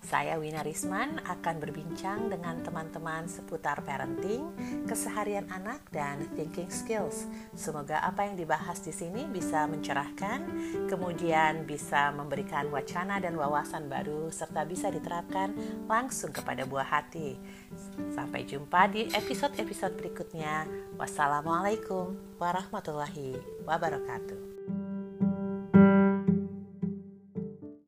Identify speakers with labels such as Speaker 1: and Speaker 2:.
Speaker 1: saya Wina Risman akan berbincang dengan teman-teman seputar parenting, keseharian anak, dan thinking skills. Semoga apa yang dibahas di sini bisa mencerahkan, kemudian bisa memberikan wacana dan wawasan baru, serta bisa diterapkan langsung kepada buah hati. Sampai jumpa di episode-episode berikutnya. Wassalamualaikum warahmatullahi wabarakatuh.